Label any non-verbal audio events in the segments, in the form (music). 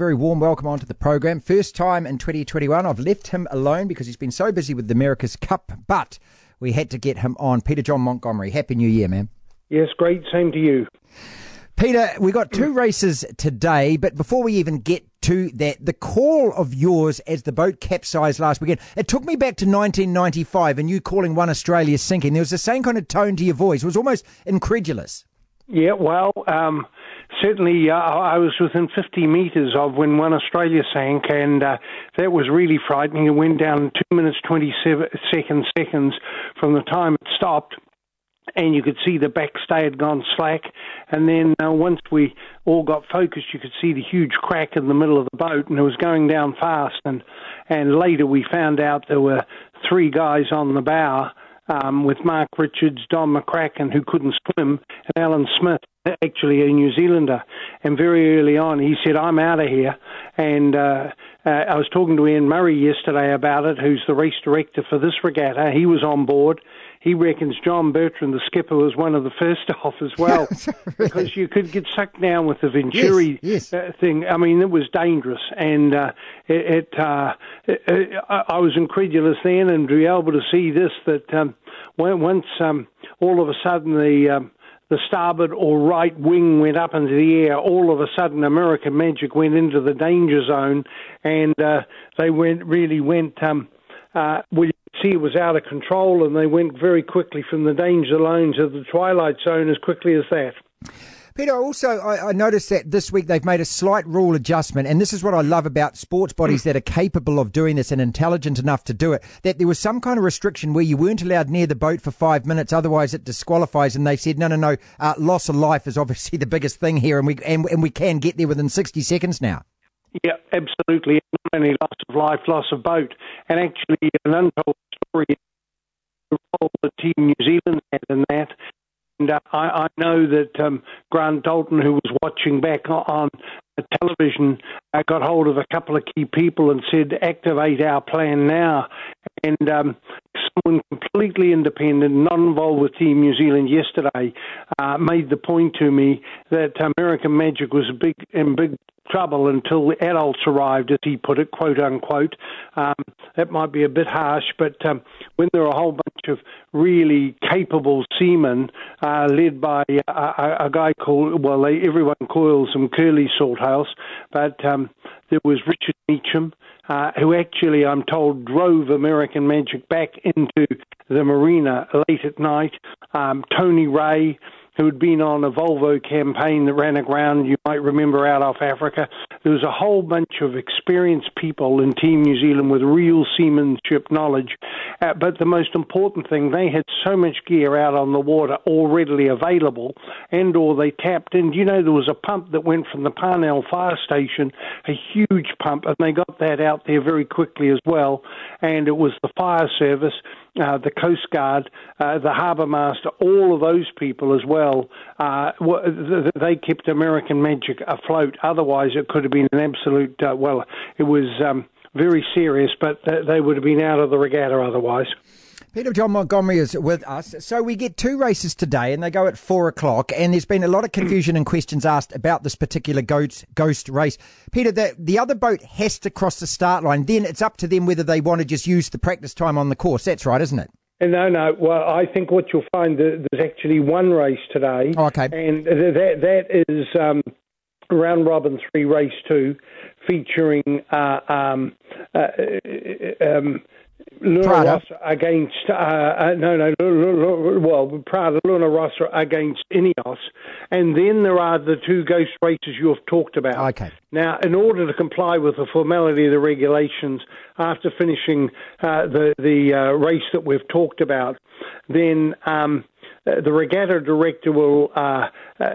very warm welcome onto the program. First time in 2021. I've left him alone because he's been so busy with the America's Cup, but we had to get him on. Peter John Montgomery, Happy New Year, man. Yes, great. Same to you. Peter, we got two (clears throat) races today, but before we even get to that, the call of yours as the boat capsized last weekend, it took me back to 1995 and you calling one Australia sinking. There was the same kind of tone to your voice. It was almost incredulous. Yeah, well, um, certainly uh, I was within 50 metres of when one Australia sank, and uh, that was really frightening. It went down 2 minutes 27 seconds, seconds from the time it stopped and you could see the backstay had gone slack. And then uh, once we all got focused, you could see the huge crack in the middle of the boat, and it was going down fast. And and later we found out there were three guys on the bow. Um, with Mark Richards, Don McCracken, who couldn't swim, and Alan Smith, actually a New Zealander. And very early on, he said, I'm out of here. And uh, uh, I was talking to Iain Murray yesterday about it, who's the race director for this regatta. He was on board he reckons John Bertrand, the skipper, was one of the first off as well, (laughs) really? because you could get sucked down with the Venturi yes, yes. Uh, thing. I mean, it was dangerous, and uh, it. it, uh, it, I was incredulous then, and to be able to see this that um, once um, all of a sudden the um, the starboard or right wing went up into the air, all of a sudden American Magic went into the danger zone, and uh, they went really went. Um, uh, well, it was out of control, and they went very quickly from the danger zone to the twilight zone as quickly as that. Peter, also, I, I, noticed that this week they've made a slight rule adjustment, and this is what I love about sports bodies that are capable of doing this and intelligent enough to do it. That there was some kind of restriction where you weren't allowed near the boat for five minutes, otherwise it disqualifies. And they said, no, no, no, uh, loss of life is obviously (laughs) the biggest thing here, and we and, and we can get there within sixty seconds now. Yeah, absolutely. Not only loss of life, loss of boat, and actually an untold story. The role the team New Zealand had in that. And uh, I, I know that um, Grant Dalton, who was watching back on television, uh, got hold of a couple of key people and said, "Activate our plan now." And um, someone completely independent, not involved with Team New Zealand yesterday, uh, made the point to me that American Magic was a big in big trouble until the adults arrived, as he put it, quote unquote. Um, that might be a bit harsh, but um, when there are a whole bunch of really capable seamen uh, led by a, a, a, guy called, well, they, everyone calls him Curly Salthouse, but um, there was Richard Meacham, uh, who actually, I'm told, drove American Magic back into the marina late at night. Um, Tony Rae, who had been on a Volvo campaign that ran aground, you might remember, out off Africa. There was a whole bunch of experienced people in Team New Zealand with real seamanship knowledge. Uh, but the most important thing, they had so much gear out on the water all readily available, and or they tapped in. You know, there was a pump that went from the Parnell fire station, a huge pump, and they got that out there very quickly as well. And it was the fire service uh, the Coast Guard, uh, the Harbour Master, all of those people as well, uh, they kept American Magic afloat. Otherwise, it could have been an absolute, uh, well, it was um, very serious, but they would have been out of the regatta otherwise. Peter John Montgomery is with us. So we get two races today, and they go at four o'clock. And there's been a lot of confusion and questions asked about this particular ghost, ghost race. Peter, the, the other boat has to cross the start line. Then it's up to them whether they want to just use the practice time on the course. That's right, isn't it? No, no. Well, I think what you'll find there's actually one race today. Oh, okay. And that that is um, round robin three, race two, featuring uh, um, uh, uh um, Luna Prada. Rossa against uh, uh, no no well Prada Luna Rossa against Ineos, and then there are the two ghost races you have talked about. Okay. Now, in order to comply with the formality of the regulations, after finishing uh, the the uh, race that we've talked about, then um, uh, the regatta director will uh, uh,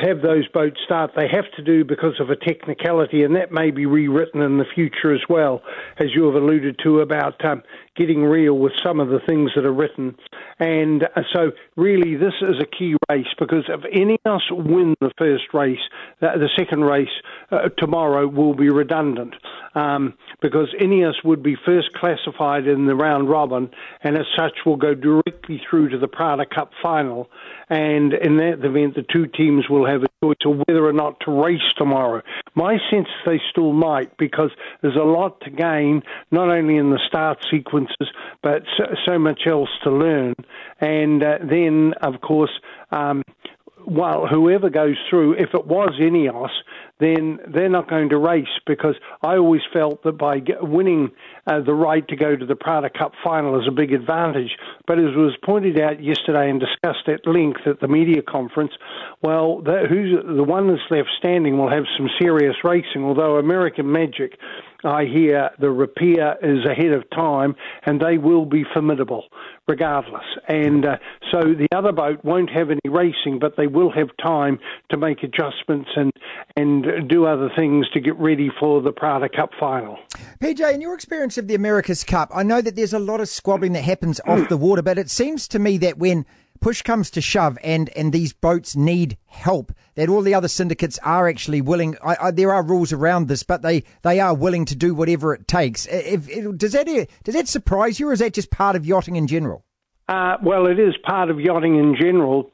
have those boats start. They have to do because of a technicality, and that may be rewritten in the future as well, as you have alluded to about um, getting real with some of the things that are written. And uh, so, really, this is a key race because if any of us win the first race, the second race uh, tomorrow will be redundant. um, because Ineos would be first classified in the round robin, and as such will go directly through to the Prada Cup final. And in that event, the two teams will have a choice of whether or not to race tomorrow. My sense is they still might because there's a lot to gain, not only in the start sequences, but so, so much else to learn. And uh, then, of course, um, well, whoever goes through, if it was Ineos, then they're not going to race because I always felt that by winning uh, the right to go to the Prada Cup final is a big advantage. But as was pointed out yesterday and discussed at length at the media conference, well, the, the one that's left standing will have some serious racing, although American Magic I hear the Rapia is ahead of time and they will be formidable regardless. And uh, so the other boat won't have any racing, but they will have time to make adjustments and, and do other things to get ready for the Prada Cup final. PJ, in your experience of the America's Cup, I know that there's a lot of squabbling that happens off the water, but it seems to me that when push comes to shove and, and these boats need help, that all the other syndicates are actually willing. I, I, there are rules around this, but they, they are willing to do whatever it takes. If, if, does that does that surprise you, or is that just part of yachting in general? Uh, well, it is part of yachting in general.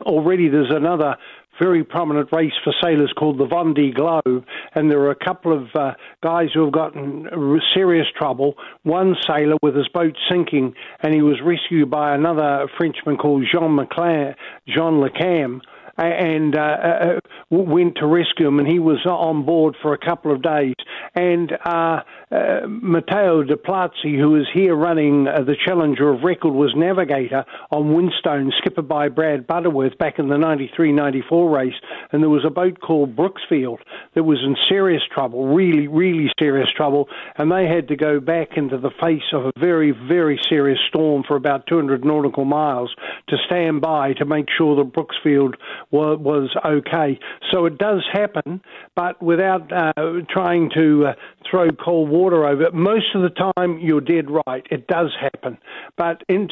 Already, there's another very prominent race for sailors called the Vendée Globe, and there are a couple of uh, guys who have gotten serious trouble. One sailor with his boat sinking, and he was rescued by another Frenchman called Jean McClam, Jean Le Cam and uh, uh, went to rescue him, and he was on board for a couple of days. And uh, uh, Matteo De Plazzi, who is here running uh, the Challenger of Record, was navigator on Winston, skippered by Brad Butterworth back in the 93 94 race. And there was a boat called Brooksfield that was in serious trouble, really, really serious trouble. And they had to go back into the face of a very, very serious storm for about 200 nautical miles to stand by to make sure that Brooksfield was, was okay. So it does happen, but without uh, trying to uh, throw cold water over it. Most of the time, you're dead right. It does happen. But in,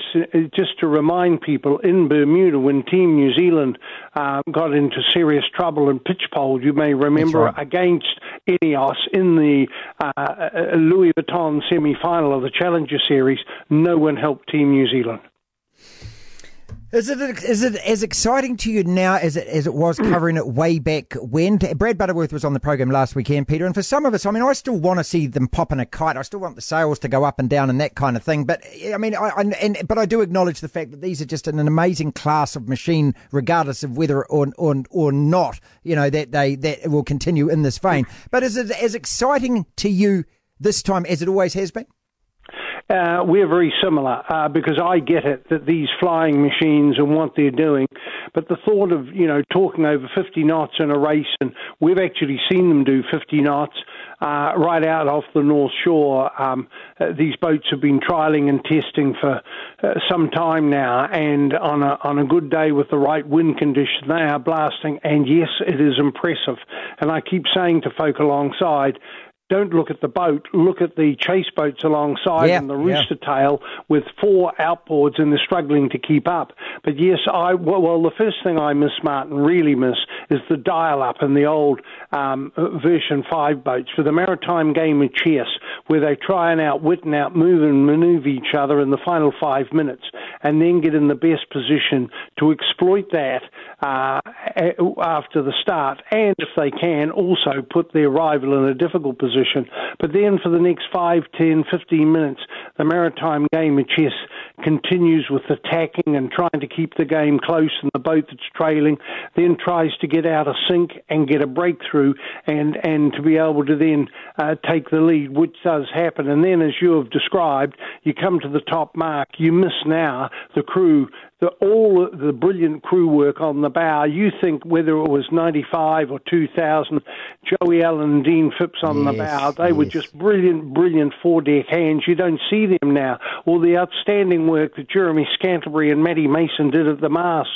just to remind people, in Bermuda, when Team New Zealand uh, got into serious trouble in Pitchpole, you may remember against Ineos in the uh, uh, Louis Vuitton semi-final of the Challenger Series, no one helped Team New Zealand. Is it is it as exciting to you now as it as it was mm. covering it way back when? Brad Butterworth was on the program last weekend, Peter, and for some of us, I mean, I still want to see them popping a kite. I still want the sails to go up and down and that kind of thing. But I mean, I, I and but I do acknowledge the fact that these are just an amazing class of machine, regardless of whether or or or not, you know, that they that will continue in this vein. Mm. But is it as exciting to you this time as it always has been? Uh, we're very similar uh, because I get it that these flying machines and what they're doing, but the thought of you know talking over 50 knots in a race, and we've actually seen them do 50 knots uh, right out off the North Shore. Um, uh, these boats have been trialing and testing for uh, some time now, and on a on a good day with the right wind condition, they are blasting. And yes, it is impressive. And I keep saying to folk alongside, don't look at the boat, look at the chase boats alongside yeah, and the rooster yeah. tail with four outboards and they're struggling to keep up. But yes, I well, the first thing I miss, Martin, really miss is the dial up and the old um, version 5 boats for the maritime game of chess where they try and outwit and outmove and maneuver each other in the final five minutes and then get in the best position to exploit that uh, after the start and if they can also put their rival in a difficult position. But then for the next 5, 10, 15 minutes, the maritime game of chess continues with attacking and trying to keep the game close and the boat that's trailing then tries to get out of sync and get a breakthrough and, and to be able to then uh, take the lead, which does happen. And then, as you have described, you come to the top mark. You miss now the crew the, all the brilliant crew work on the bow. You think whether it was 95 or 2000, Joey Allen and Dean Phipps on yes, the bow, they yes. were just brilliant, brilliant four deck hands. You don't see them now. All the outstanding work that Jeremy Scantlebury and Matty Mason did at the mast,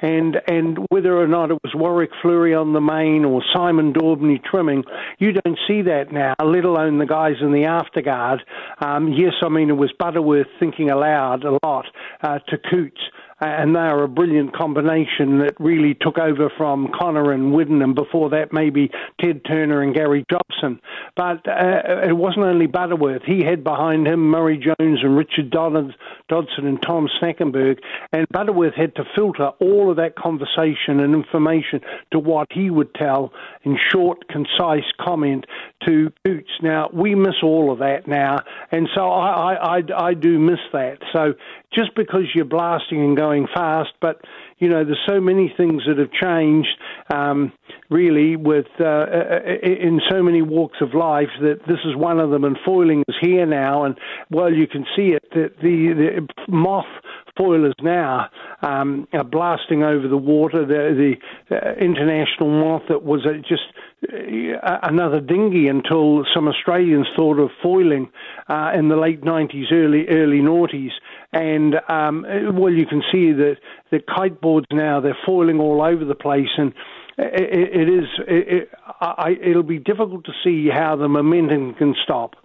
and and whether or not it was Warwick Fleury on the main or Simon Daubney trimming, you don't see that now. Let alone the guys in the afterguard. Um, yes, I mean it was Butterworth thinking aloud a lot uh, to Coutts and they are a brilliant combination that really took over from Conner and Whidden, and before that maybe Ted Turner and Gary Jobson. But uh, it wasn't only Butterworth; he had behind him Murray Jones and Richard Dodson and Tom Schnackenberg, and Butterworth had to filter all of that conversation and information to what he would tell in short, concise comment to Coutts. Now we miss all of that now, and so I, I, I, I do miss that. So just because you're blasting and going fast, but you know, there's so many things that have changed, um, really, with uh, uh, in so many walks of life that this is one of them. And foiling is here now, and well, you can see it. that the, the moth foilers now um, are blasting over the water. The, the uh, international moth that was uh, just uh, another dinghy until some Australians thought of foiling uh, in the late 90s, early early noughties. And um, well, you can see that the kiteboards now they're foiling all over the place, and it, it is it, I, it'll be difficult to see how the momentum can stop.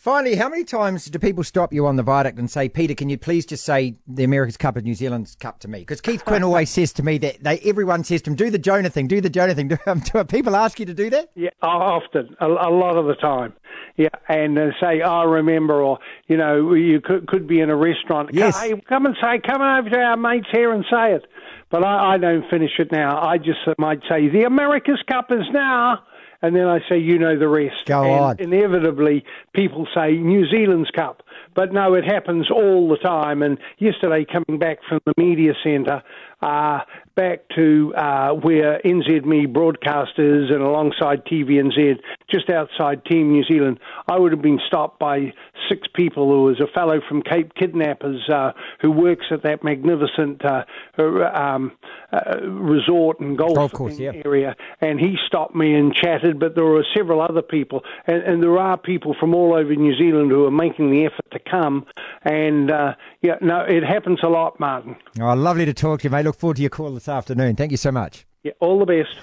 Finally, how many times do people stop you on the viaduct and say, Peter, can you please just say the America's Cup and New Zealand's Cup to me? Because Keith Quinn always (laughs) says to me that they, everyone says to him, do the Jonah thing, do the Jonah thing. (laughs) Do, um, do people ask you to do that? Yeah, often, a, a lot of the time. Yeah, and uh, say, I oh, remember, or, you know, you could, could be in a restaurant. Yes. Hey, come and say, come over to our mates here and say it. But I, I don't finish it now. I just might say, the America's Cup is now and then I say, you know the rest. Go and on. Inevitably, people say New Zealand's Cup. But no, it happens all the time. And yesterday, coming back from the media centre, uh, back to uh, where NZME broadcasters and alongside TVNZ, just outside Team New Zealand, I would have been stopped by six people. There was a fellow from Cape Kidnappers uh, who works at that magnificent uh, uh um, uh, resort and golf, golf course, yeah. area, and he stopped me and chatted. But there were several other people, and, and there are people from all over New Zealand who are making the effort to come. And uh, yeah, no, it happens a lot, Martin. Oh, lovely to talk to you, mate. Look forward to your call this afternoon. Thank you so much. Yeah, all the best.